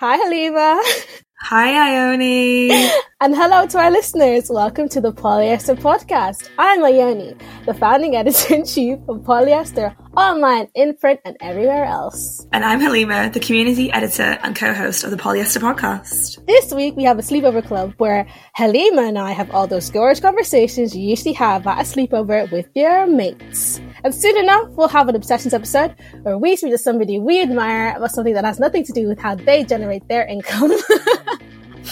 Hi, Halima. Hi, Ione. And hello to our listeners. Welcome to the Polyester Podcast. I'm Ione, the founding editor in chief of Polyester, online, in print, and everywhere else. And I'm Halima, the community editor and co host of the Polyester Podcast. This week we have a sleepover club where Halima and I have all those gorgeous conversations you usually have at a sleepover with your mates. And soon enough, we'll have an Obsessions episode where we speak to somebody we admire about something that has nothing to do with how they generate their income.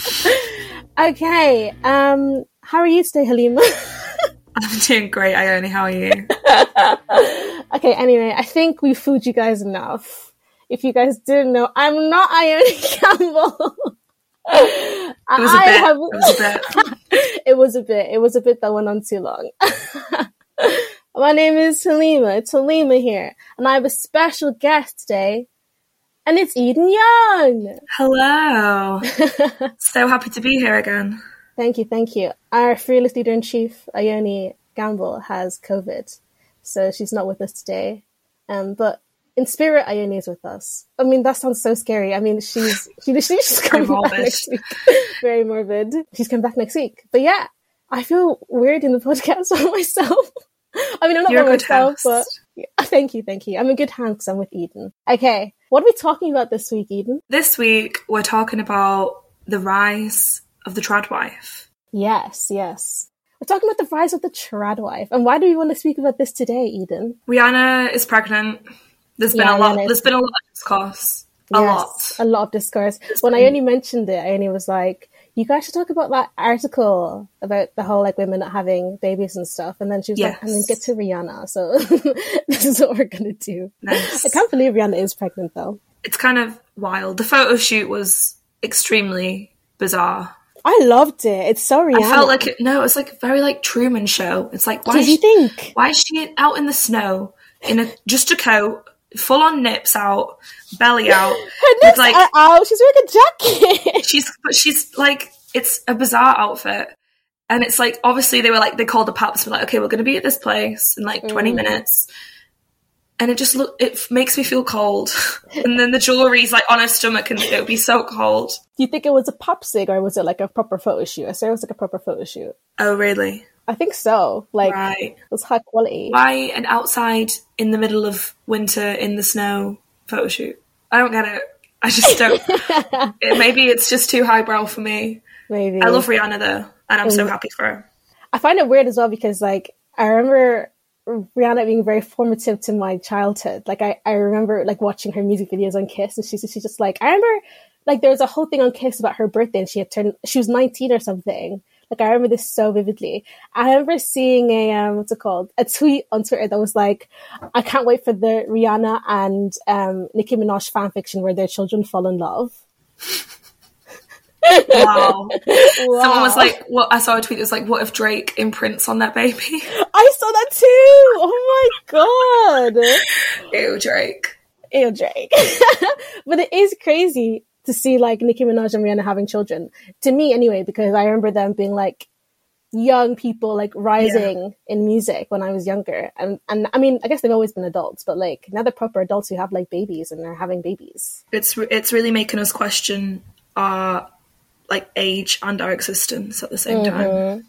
okay, um, how are you today, Halima? I'm doing great, Ione. How are you? okay, anyway, I think we fooled you guys enough. If you guys didn't know, I'm not Ione Gamble. It was a bit. Have... It was a bit. it was a bit. It was a bit that went on too long. My name is Halima. It's Halima here, and I have a special guest today, and it's Eden Young. Hello. so happy to be here again. Thank you, thank you. Our fearless leader in chief, Ione Gamble, has COVID, so she's not with us today. Um, but in spirit, Ione is with us. I mean, that sounds so scary. I mean, she's she, she's coming back next week. Very morbid. She's coming back next week. But yeah, I feel weird in the podcast by myself. I mean, I'm not You're by myself, but yeah, thank you, thank you. I'm in good hands because I'm with Eden. Okay, what are we talking about this week, Eden? This week, we're talking about the rise of the tradwife. Yes, yes. We're talking about the rise of the tradwife. And why do we want to speak about this today, Eden? Rihanna is pregnant. There's been yeah, a lot. There's been a lot of discourse. A yes, lot. A lot of discourse. when I only mentioned it, I only was like, you guys should talk about that article about the whole like women not having babies and stuff. And then she was yes. like, and then get to Rihanna. So this is what we're gonna do. Nice. I can't believe Rihanna is pregnant though. It's kind of wild. The photo shoot was extremely bizarre. I loved it. It's so Rihanna. I felt like it. No, it's like very like Truman Show. It's like why? Did you she, think? Why is she out in the snow in a just a coat, full on nips out, belly out. Her nips like, are out. She's wearing a jacket. She's but she's like it's a bizarre outfit. And it's like obviously they were like they called the paps were like, okay, we're gonna be at this place in like mm. twenty minutes. And it just look it makes me feel cold. and then the jewelry's like on her stomach and it would be so cold. Do you think it was a pop sig or was it like a proper photo shoot? I say it was like a proper photo shoot. Oh really? I think so. Like right. it was high quality. Why an outside in the middle of winter in the snow photo shoot? I don't get it. I just don't. it, maybe it's just too highbrow for me. Maybe. I love Rihanna though, and I'm so mm. happy for her. I find it weird as well because like I remember Rihanna being very formative to my childhood. Like I, I remember like watching her music videos on Kiss, and she's she's just like I remember like there was a whole thing on Kiss about her birthday, and she had turned she was 19 or something, like I remember this so vividly. I remember seeing a um, what's it called? A tweet on Twitter that was like, "I can't wait for the Rihanna and um, Nicki Minaj fan fiction where their children fall in love." wow. wow. Someone was like, "What?" I saw a tweet that was like, "What if Drake imprints on that baby?" I saw that too. Oh my god. Ew, Drake. Ew, Drake. but it is crazy to see like Nicki Minaj and Rihanna having children. To me, anyway, because I remember them being like young people like rising yeah. in music when I was younger. And and I mean, I guess they've always been adults, but like now they're proper adults who have like babies and they're having babies. It's it's really making us question our like age and our existence at the same mm-hmm. time.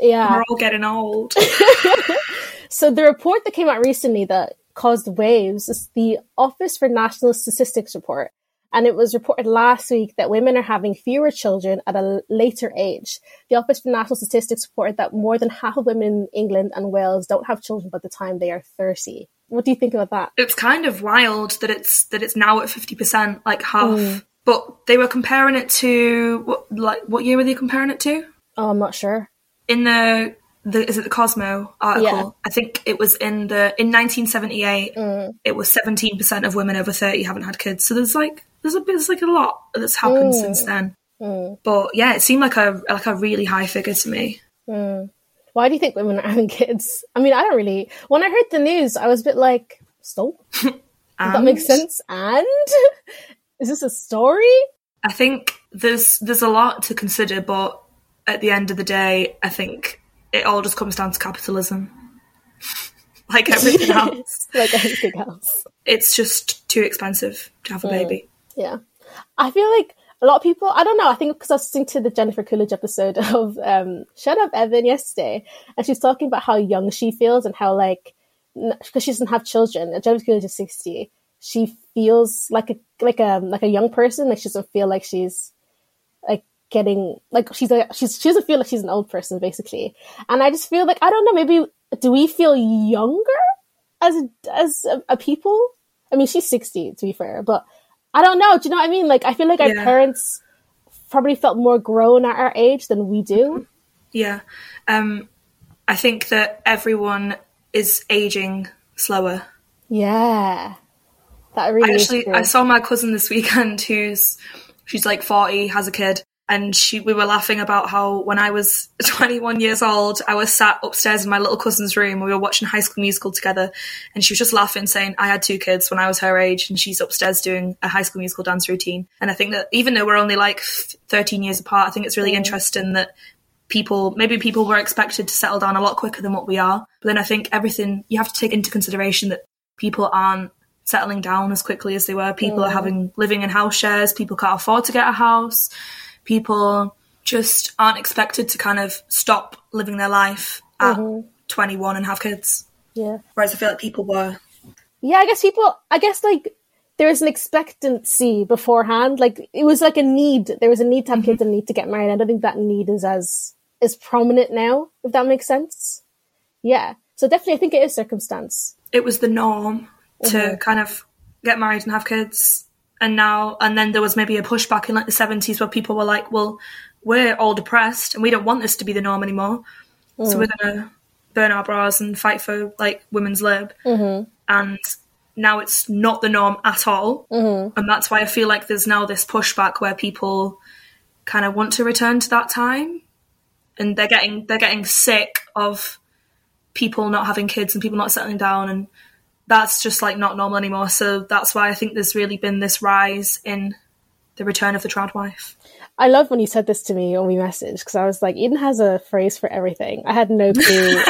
Yeah, we're all getting old. so the report that came out recently that caused waves is the Office for National Statistics report and it was reported last week that women are having fewer children at a later age. The Office for National Statistics reported that more than half of women in England and Wales don't have children by the time they are 30. What do you think about that? It's kind of wild that it's that it's now at 50%, like half. Mm. But they were comparing it to what like what year were they comparing it to? Oh, I'm not sure. In the the, is it the Cosmo article? Yeah. I think it was in the in 1978. Mm. It was 17 percent of women over 30 haven't had kids. So there's like there's a there's like a lot that's happened mm. since then. Mm. But yeah, it seemed like a like a really high figure to me. Mm. Why do you think women are having kids? I mean, I don't really. When I heard the news, I was a bit like, "Stop." that makes sense. And is this a story? I think there's there's a lot to consider, but at the end of the day, I think it all just comes down to capitalism. like everything else. like everything else. It's just too expensive to have a baby. Yeah. I feel like a lot of people, I don't know, I think because I was listening to the Jennifer Coolidge episode of um, Shut Up Evan yesterday, and she's talking about how young she feels and how, like, because she doesn't have children, and Jennifer Coolidge is 60, she feels like a like a like a young person. Like she doesn't feel like she's like getting like she's a she's she doesn't feel like she's an old person basically. And I just feel like I don't know. Maybe do we feel younger as as a, a people? I mean, she's sixty to be fair, but I don't know. Do you know what I mean? Like I feel like our yeah. parents probably felt more grown at our age than we do. Yeah. Um, I think that everyone is aging slower. Yeah. That really I actually I saw my cousin this weekend who's she's like 40, has a kid, and she we were laughing about how when I was 21 years old, I was sat upstairs in my little cousin's room. We were watching High School Musical together, and she was just laughing, saying I had two kids when I was her age, and she's upstairs doing a High School Musical dance routine. And I think that even though we're only like 13 years apart, I think it's really interesting that people maybe people were expected to settle down a lot quicker than what we are. But then I think everything you have to take into consideration that people aren't settling down as quickly as they were. People mm. are having living in house shares. People can't afford to get a house. People just aren't expected to kind of stop living their life at mm-hmm. 21 and have kids. Yeah. Whereas I feel like people were. Yeah, I guess people, I guess like there was an expectancy beforehand. Like it was like a need. There was a need to have mm-hmm. kids and need to get married. I don't think that need is as is prominent now, if that makes sense. Yeah. So definitely, I think it is circumstance. It was the norm to mm-hmm. kind of get married and have kids. And now, and then there was maybe a pushback in like the 70s where people were like, well, we're all depressed and we don't want this to be the norm anymore. Mm. So we're to burn our bras and fight for like women's lib. Mm-hmm. And now it's not the norm at all. Mm-hmm. And that's why I feel like there's now this pushback where people kind of want to return to that time and they're getting they're getting sick of people not having kids and people not settling down and that's just like not normal anymore. So that's why I think there's really been this rise in the return of the trad wife. I love when you said this to me when we messaged because I was like, Eden has a phrase for everything. I had no clue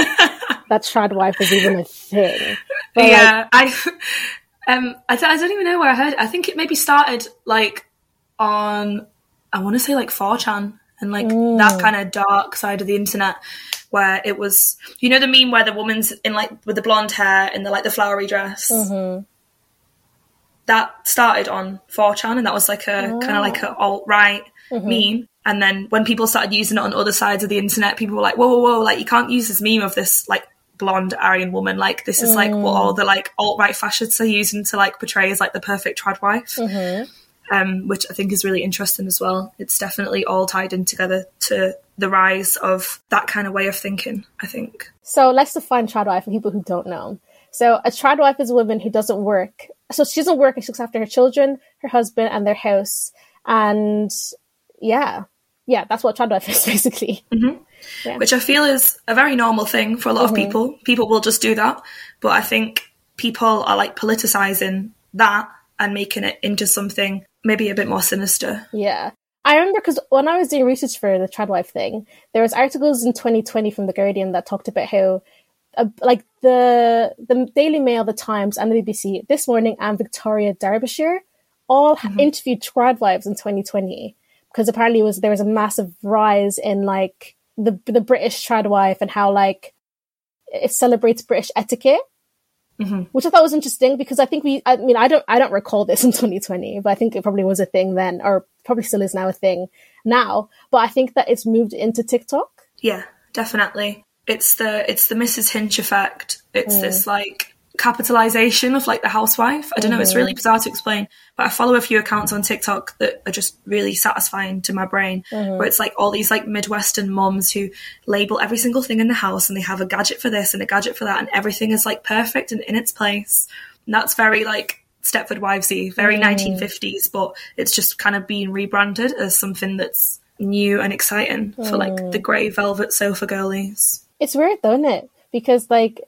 that trad wife was even a thing. But yeah, like, I, um, I, don't, I don't even know where I heard. It. I think it maybe started like on, I want to say like 4chan and like that kind of dark side of the internet where it was, you know, the meme where the woman's in like with the blonde hair and the like the flowery dress. Mm-hmm. That started on 4chan, and that was like a oh. kind of like an alt right mm-hmm. meme. And then when people started using it on other sides of the internet, people were like, "Whoa, whoa, whoa! Like you can't use this meme of this like blonde Aryan woman. Like this is mm. like what all mm. the like alt right fascists are using to like portray as like the perfect trad wife." Mm-hmm um, which I think is really interesting as well. It's definitely all tied in together to the rise of that kind of way of thinking, I think. So let's define trad wife for people who don't know. So a trad wife is a woman who doesn't work. So she doesn't work and she looks after her children, her husband, and their house. And yeah, yeah, that's what trad wife is basically. Mm-hmm. Yeah. Which I feel is a very normal thing for a lot mm-hmm. of people. People will just do that. But I think people are like politicizing that and making it into something maybe a bit more sinister. Yeah. I remember because when I was doing research for the trad wife thing, there was articles in 2020 from the Guardian that talked about how, uh, like the the Daily Mail, the Times, and the BBC this morning, and Victoria Derbyshire all mm-hmm. interviewed trad wives in 2020 because apparently was there was a massive rise in like the the British trad wife and how like it celebrates British etiquette Mm-hmm. which I thought was interesting because I think we, I mean, I don't, I don't recall this in 2020, but I think it probably was a thing then, or probably still is now a thing now. But I think that it's moved into TikTok. Yeah, definitely. It's the, it's the Mrs. Hinch effect. It's mm. this like capitalization of like the housewife. I don't know, it's really mm-hmm. bizarre to explain, but I follow a few accounts on TikTok that are just really satisfying to my brain, mm-hmm. where it's like all these like Midwestern moms who label every single thing in the house and they have a gadget for this and a gadget for that, and everything is like perfect and in its place. And that's very like Stepford Wivesy, very mm. 1950s, but it's just kind of being rebranded as something that's new and exciting mm. for like mm. the grey velvet sofa girlies. It's weird, though, isn't it? Because like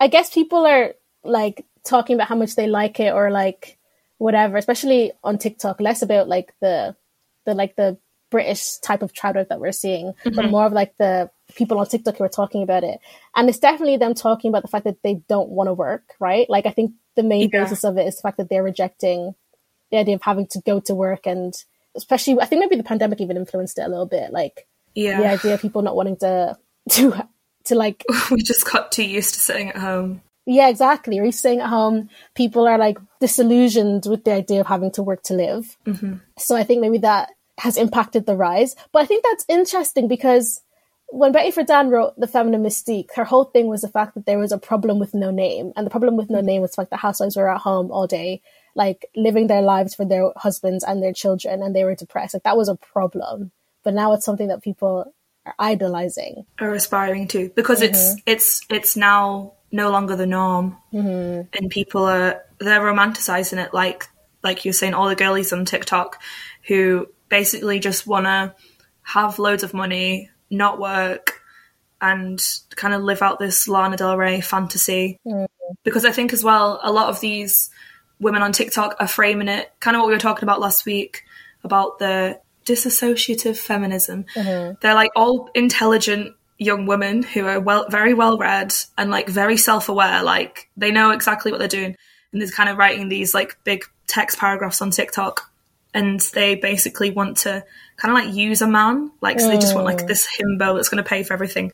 I guess people are like talking about how much they like it or like whatever, especially on TikTok, less about like the the like the British type of trad that we're seeing, mm-hmm. but more of like the people on TikTok who are talking about it. And it's definitely them talking about the fact that they don't want to work, right? Like I think the main yeah. basis of it is the fact that they're rejecting the idea of having to go to work and especially I think maybe the pandemic even influenced it a little bit. Like Yeah. the idea of people not wanting to to to like we just got too used to sitting at home. yeah exactly. Or staying at home, people are like disillusioned with the idea of having to work to live. Mm-hmm. So I think maybe that has impacted the rise. But I think that's interesting because when Betty Friedan wrote The Feminine Mystique, her whole thing was the fact that there was a problem with no name. And the problem with no name was like the housewives were at home all day, like living their lives for their husbands and their children, and they were depressed. Like that was a problem. But now it's something that people are idolizing. Are aspiring to because it's it's it's now no longer the norm, mm-hmm. and people are they're romanticizing it like like you're saying all the girlies on TikTok who basically just want to have loads of money, not work, and kind of live out this Lana Del Rey fantasy. Because I think as well, a lot of these women on TikTok are framing it kind of what we were talking about last week about the disassociative feminism. Mm-hmm. They're like all intelligent young women who are well, very well read and like very self aware. Like they know exactly what they're doing, and they're kind of writing these like big text paragraphs on TikTok, and they basically want to kind of like use a man. Like so they just want like mm. this himbo that's going to pay for everything.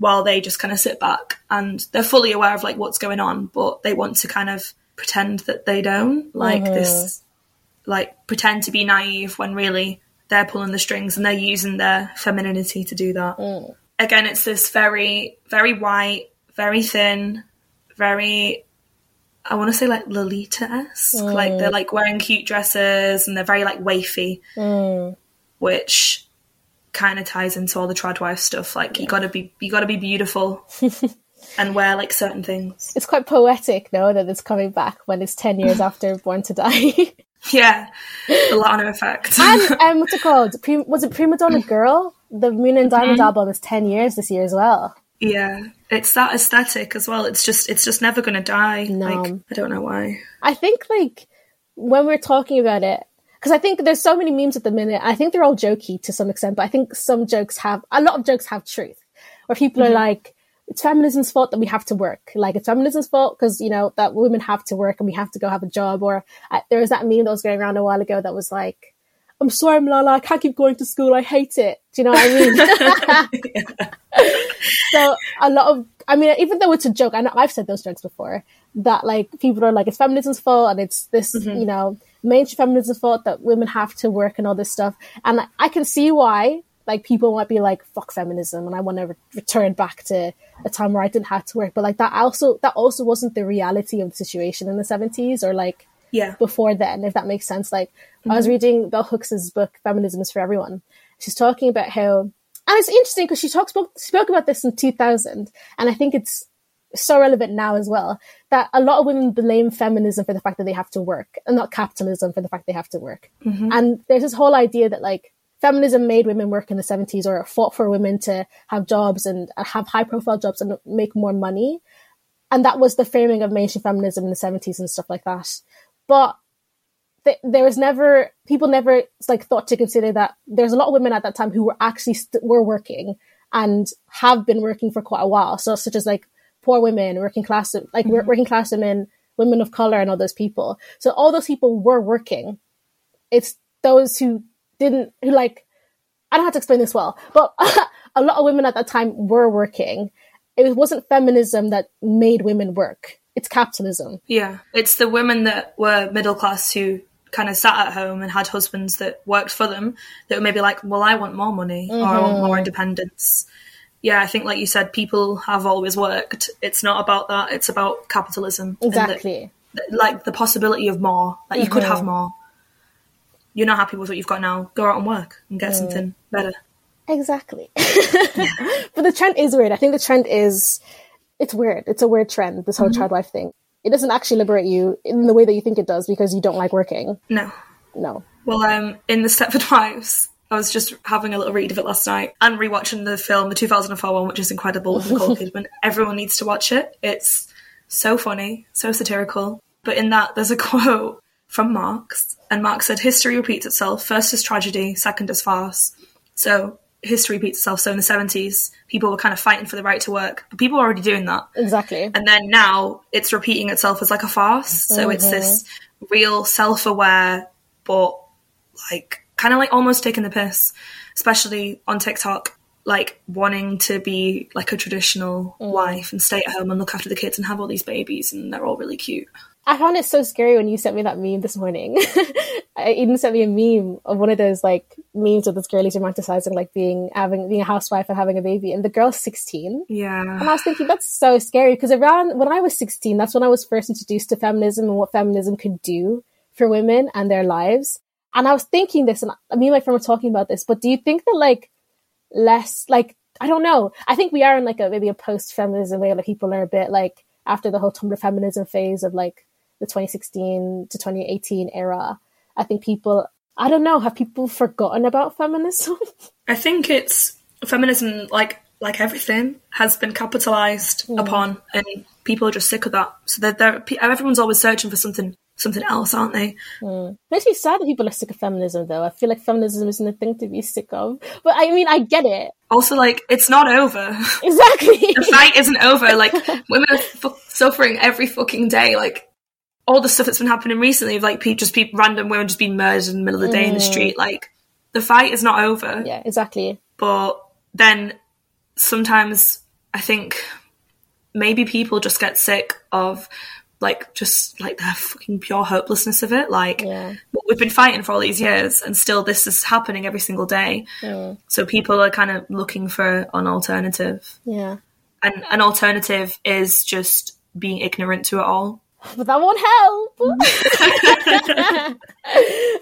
While they just kind of sit back and they're fully aware of like what's going on, but they want to kind of pretend that they don't like mm-hmm. this like pretend to be naive when really they're pulling the strings and they're using their femininity to do that. Mm. Again, it's this very, very white, very thin, very I want to say like Lolita esque. Mm. Like they're like wearing cute dresses and they're very like wafy, mm. which kind of ties into all the tradwife stuff. Like you gotta be, you gotta be beautiful and wear like certain things. It's quite poetic, though, that it's coming back when it's 10 years after Born to Die. Yeah, the Lana effect. and um, what's it called? Pre- was it Prima Donna mm-hmm. Girl? Marina and the Diamonds mm-hmm. album is 10 years this year as well. Yeah, it's that aesthetic as well. It's just it's just never gonna die. No. Like I don't know why. I think, like, when we're talking about it, because I think there's so many memes at the minute, I think they're all jokey to some extent, but I think some jokes have, a lot of jokes have truth, where people are mm-hmm. like, it's feminism's fault that we have to work. Like, it's feminism's fault because, you know, that women have to work and we have to go have a job. Or uh, there was that meme that was going around a while ago that was like, I'm sorry, Malala, I can't keep going to school. I hate it. Do you know what I mean? so a lot of, I mean, even though it's a joke, I know I've said those jokes before, that like people are like, it's feminism's fault and it's this, you know, mainstream feminism's fault that women have to work and all this stuff. And I- I can see why, like, people might be like, fuck feminism and I want to re- return back to a time where I didn't have to work. But like, that also, that also wasn't the reality of the situation in the 70s or like, Yeah. before then, if that makes sense. Like I was mm-hmm. reading Bell Hooks's book "Feminism is for Everyone." She's talking about how, and it's interesting because she talks spoke, spoke about this in 2000, and I think it's so relevant now as well. That a lot of women blame feminism for the fact that they have to work, and not capitalism for the fact they have to work. Mm-hmm. And there's this whole idea that like feminism made women work in the 70s or fought for women to have jobs and have high profile jobs and make more money. And that was the framing of mainstream feminism in the 70s and stuff like that. But th- there was never people never like thought to consider that there's a lot of women at that time who were actually st- were working and have been working for quite a while. So such as like poor women working class like wor- mm-hmm. working class women women of color and all those people. So all those people were working. It's those who didn't who like i don't have to explain this well but a lot of women at that time were working it wasn't feminism that made women work it's capitalism Yeah. It's the women that were middle class who kind of sat at home and had husbands that worked for them that were maybe like, well, I want more money or I want mm-hmm. more independence. Yeah, I think, like you said, people have always worked. It's not about that. It's about capitalism. and that- exactly like the possibility of more. Like you could have mm-hmm. more. You're not happy with what you've got now. Go out and work and get something better. Exactly. but the trend is weird. I think the trend is it's weird. It's a weird trend, this whole trad wife thing. It doesn't actually liberate you in the way that you think it does because you don't like working. No. No. Well, um, in the Stepford Wives, I was just having a little read of it last night and rewatching the film, the 2004 one, which is incredible with Nicole Kidman. Everyone needs to watch it. It's so funny, so satirical. But in that, there's a quote from Marx, and Marx said, "History repeats itself. First as tragedy, second as farce." So history repeats itself. So in the 70s, people were kind of fighting for the right to work, but people were already doing that. Exactly. And then now it's repeating itself as like a farce. So it's this real self aware, but like kind of like almost taking the piss, especially on TikTok. Like wanting to be like a traditional Mm. wife and stay at home and look after the kids and have all these babies and they're all really cute. I found it so scary when you sent me that meme this morning. Eden sent me a meme of one of those like memes of this girl who's romanticizing like being having being a housewife and having a baby, and the girl's sixteen. Yeah. And I was thinking that's so scary because around when I was sixteen, that's when I was first introduced to feminism and what feminism could do for women and their lives. And I was thinking this, and me and my friend were talking about this. But do you think that like less like I don't know. I think we are in like a maybe a post feminism way. Like people are a bit like after the whole Tumblr feminism phase of like the 2016 to 2018 era. I think people, I don't know, have people forgotten about feminism? I think it's feminism, like like everything, has been capitalized upon, and people are just sick of that. So they're, they're, everyone's always searching for something something else, aren't they? Hmm. Makes me sad that people are sick of feminism, though. I feel like feminism isn't a thing to be sick of. But I mean, I get it. Also, like it's not over. Exactly. the fight isn't over. Like women are fu- suffering every fucking day. Like all the stuff that's been happening recently, of like just people, random women just being murdered in the middle of the day in the mm. street. Like the fight is not over. yeah, exactly. but then sometimes I think maybe people just get sick of like just like the fucking pure hopelessness of it. Like Yeah. what we've been fighting for all these years, and still this is happening every single day. Mm. So people are kind of looking for an alternative, Yeah. and an alternative is just being ignorant to it all. But that won't help.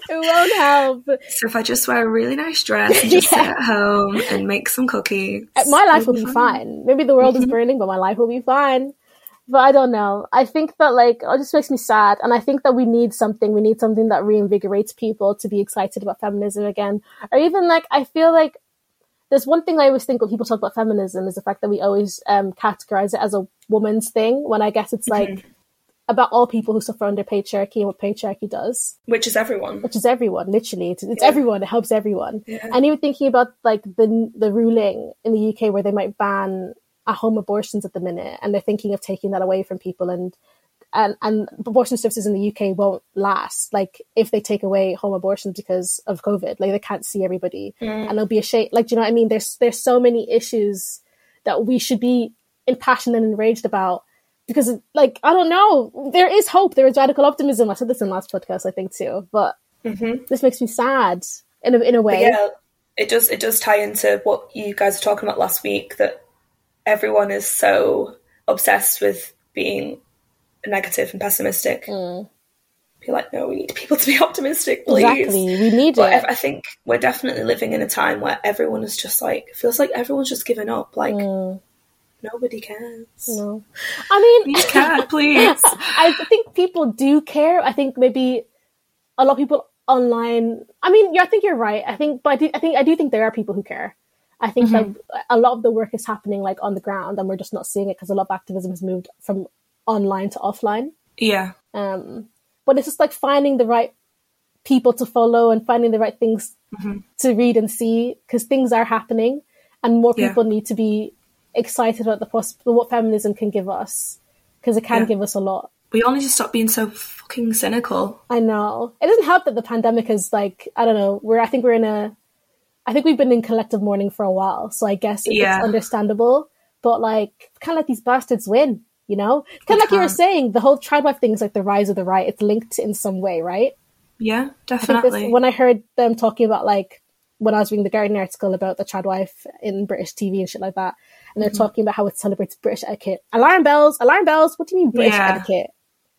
it won't help. So if I just wear a really nice dress and just Yeah. sit at home and make some cookies, uh, My life will be fine. Maybe the world is mm-hmm. burning, but my life will be fine. But I don't know. I think that like it just makes me sad, and I think that we need something. We need something that reinvigorates people to be excited about feminism again, or even like I feel like there's one thing I always think when people talk about feminism is the fact that we always um, categorize it as a woman's thing, when I guess it's like mm-hmm. About all people who suffer under patriarchy and what patriarchy does. Which is everyone. which is everyone literally. It's, it's everyone. It helps everyone. Yeah. and even thinking about like the the ruling in the uk where they might ban at home abortions at the minute and they're thinking of taking that away from people and and and abortion services in the uk won't last like if they take away home abortions because of covid. Like they can't see everybody. Mm. And they'll be ashamed. Like do you know what i mean? There's there's so many issues that we should be impassioned and enraged about because like i don't know there is hope there is radical optimism i said this in last podcast i think too but mm-hmm. this makes me sad in a, in a way yeah, it does. It does tie into what you guys were talking about last week. That everyone is so obsessed with being negative and pessimistic. Mm. Be like, no, we need people to be optimistic, please. exactly we need But it I I think we're definitely living in a time where everyone is just like feels like everyone's just given up. Like mm. Nobody cares. no. i mean Please care, please. I think people do care. I think maybe a lot of people online. I mean, yeah, I think you're right. I think, but I, do, I think I do think there are people who care. I think that a lot of the work is happening like on the ground, and we're just not seeing it because a lot of activism has moved from online to offline. yeah, Um, but it's just like finding the right people to follow and finding the right things to read and see because things are happening, and more Yeah. people need to be excited about the poss- what feminism can give us because it can Yeah. give us a lot. we all need to stop being so fucking cynical. I know. It doesn't help that the pandemic is like I don't know. We're I think we're in a I think we've been in collective mourning for a while, so I guess it- Yeah. it's understandable. But like, kind of let these bastards win, you know? Kind of like you were saying, the whole trad wife thing is like the rise of the right. It's linked in some way, right? Yeah, I this, definitely. when I heard them talking about like when I was reading the Guardian article about the trad wife in British TV and shit like that, and they're Mm-hmm. talking about how it celebrates British etiquette. Alarm bells! Alarm bells! What do you mean British Yeah. etiquette?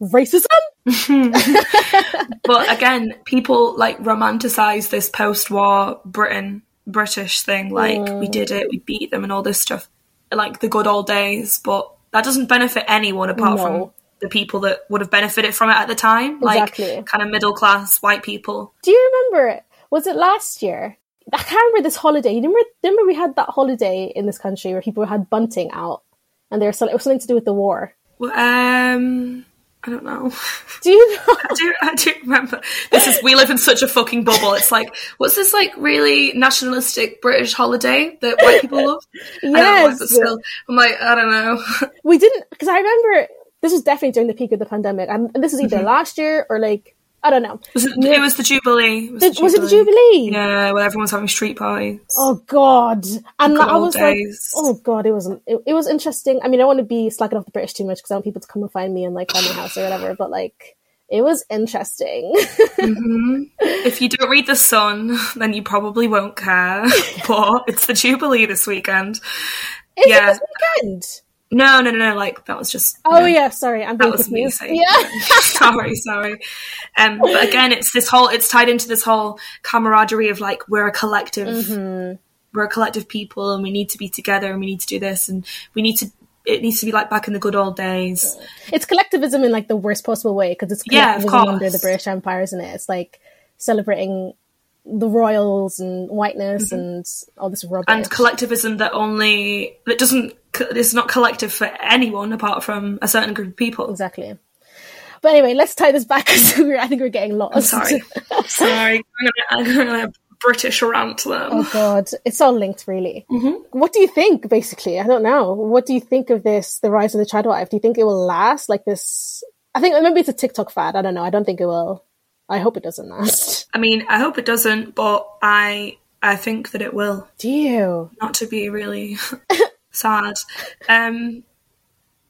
Racism? but again, people like romanticize this post-war Britain British thing, like Mm. we did it, we beat them, and all this stuff, like the good old days. But that doesn't benefit anyone apart No. from the people that would have benefited from it at the time, Exactly. like kind of middle class white people. Do you remember? It? Was it last year? I can't remember this holiday. You remember? Remember we had that holiday in this country where people had bunting out, and there was some- it was something to do with the war. Well, Um, I don't know. Do you know? I do, I do remember. This is we live in such a fucking bubble. It's like, what's this like really nationalistic British holiday that white people love? I don't know Yes. but still, I'm like, I don't know. we didn't because I remember this was definitely during the peak of the pandemic, and this is either mm-hmm. last year or like I don't know. Was it, it was the Jubilee. It was, the, the was, it the Jubilee? Yeah, when everyone's having street parties. Oh God! And I was days. like, oh God, it wasn't. It, it, was interesting. I mean, I don't want to be slacking off the British too much because I want people to come and find me and like find my house or whatever. But like, it was interesting. mm-hmm. If you don't read the Sun, then you probably won't care. but it's the Jubilee this weekend. Is yeah. this weekend? No, no, no, no. Like that was just. Oh yeah, sorry, I'm that was me saying. Yeah, sorry, sorry. Um, but again, it's this whole. It's tied into this whole camaraderie of like we're a collective. Mm-hmm. We're a collective people, and we need to be together, and we need to do this, and we need to. It needs to be like back in the good old days. It's collectivism in like the worst possible way because it's collectivism yeah, under the British Empire, isn't it? It's like celebrating the royals and whiteness mm-hmm. and all this rubbish. And collectivism that only that doesn't it's not collective for anyone apart from a certain group of people. Exactly. But anyway, let's tie this back because I think we're getting lost. I'm sorry. sorry. I'm going to British rant them. Oh God, it's all linked, really. Mm-hmm. What do you think? Basically, I don't know. What do you think of this? The rise of the trad wife. Do you think it will last like this? I think maybe it's a TikTok fad. I don't know. I don't think it will. I hope it doesn't last. I mean, I hope it doesn't, but I I think that it will. Do you? Not to be really sad. Um,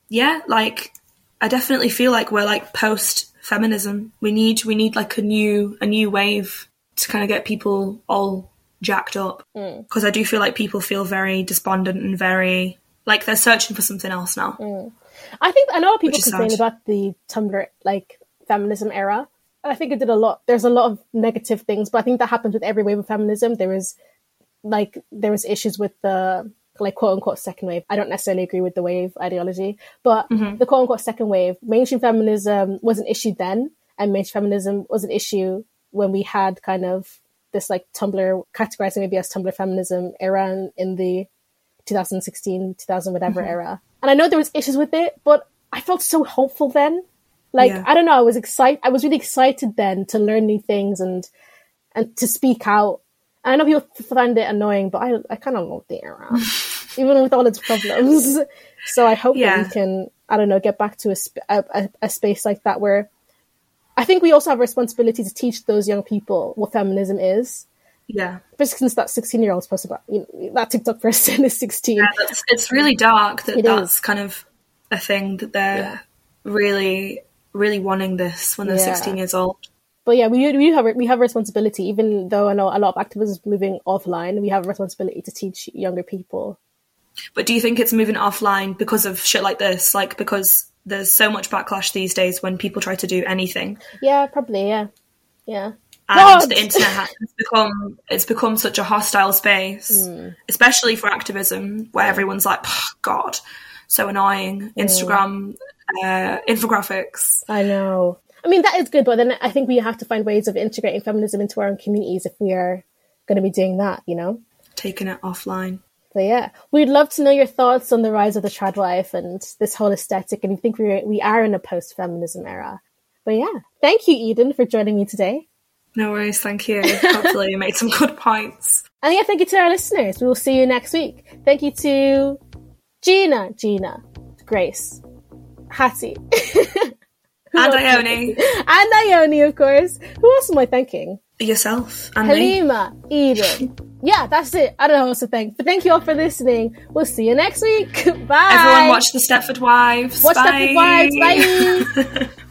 yeah, like I definitely feel like we're like post feminism. We need we need like a new a new wave to kind of get people all jacked up because mm. I do feel like people feel very despondent and very like they're searching for something else now. Mm. I think I know people complain about the Tumblr like feminism era I think it did a lot. There's a lot of negative things, but I think that happens with every wave of feminism. There is like there was issues with the like quote unquote second wave. I don't necessarily agree with the wave ideology, but mm-hmm. the quote unquote second wave, mainstream feminism was an issue then, and mainstream feminism was an issue when we had kind of this like Tumblr categorizing maybe as Tumblr feminism era in the 2016, 2000 whatever mm-hmm. era. And I know there was issues with it, but I felt so hopeful then like yeah. I don't know, I was excited. I was really excited then to learn new things and and to speak out. And I know people find it annoying, but I I kind of love the era, even with all its problems. so I hope yeah. that we can I don't know get back to a, a, a space like that where I think we also have a responsibility to teach those young people what feminism is. Yeah. Especially since that 16 year old's supposed about, you know, that TikTok person is 16. Yeah, it's really dark that it that's is. kind of a thing that they're yeah. really really wanting this when they're yeah. 16 years old. But yeah, we we have we have a responsibility. Even though I know a lot of activism is moving offline, we have a responsibility to teach younger people. But do you think it's moving offline because of shit like this? Like because there's so much backlash these days when people try to do anything. Yeah, probably. Yeah, yeah. And God! the internet has become it's become such a hostile space, mm. especially for activism, where everyone's like, oh, "God, so annoying." Instagram uh, infographics. I know. I mean, that is good, but then I think we have to find ways of integrating feminism into our own communities if we are going to be doing that, you know? Taking it offline. But yeah, we'd love to know your thoughts on the rise of the trad wife and this whole aesthetic. And you think we we are in a post feminism era. But yeah, thank you, Eden, for joining me today. No worries, thank you. Hopefully, you made some good points. And yeah, thank you to our listeners. We will see you next week. Thank you to Gina, Gina, Grace, Hattie. and Ione. And Ione, of course. Who else am I thanking? Yourself. And Halima, me. Eden. yeah, that's it. I don't know what to thank. But thank you all for listening. We'll see you next week. Bye. Everyone watch the Stepford Wives. Watch Bye. Stepford Wives. Bye.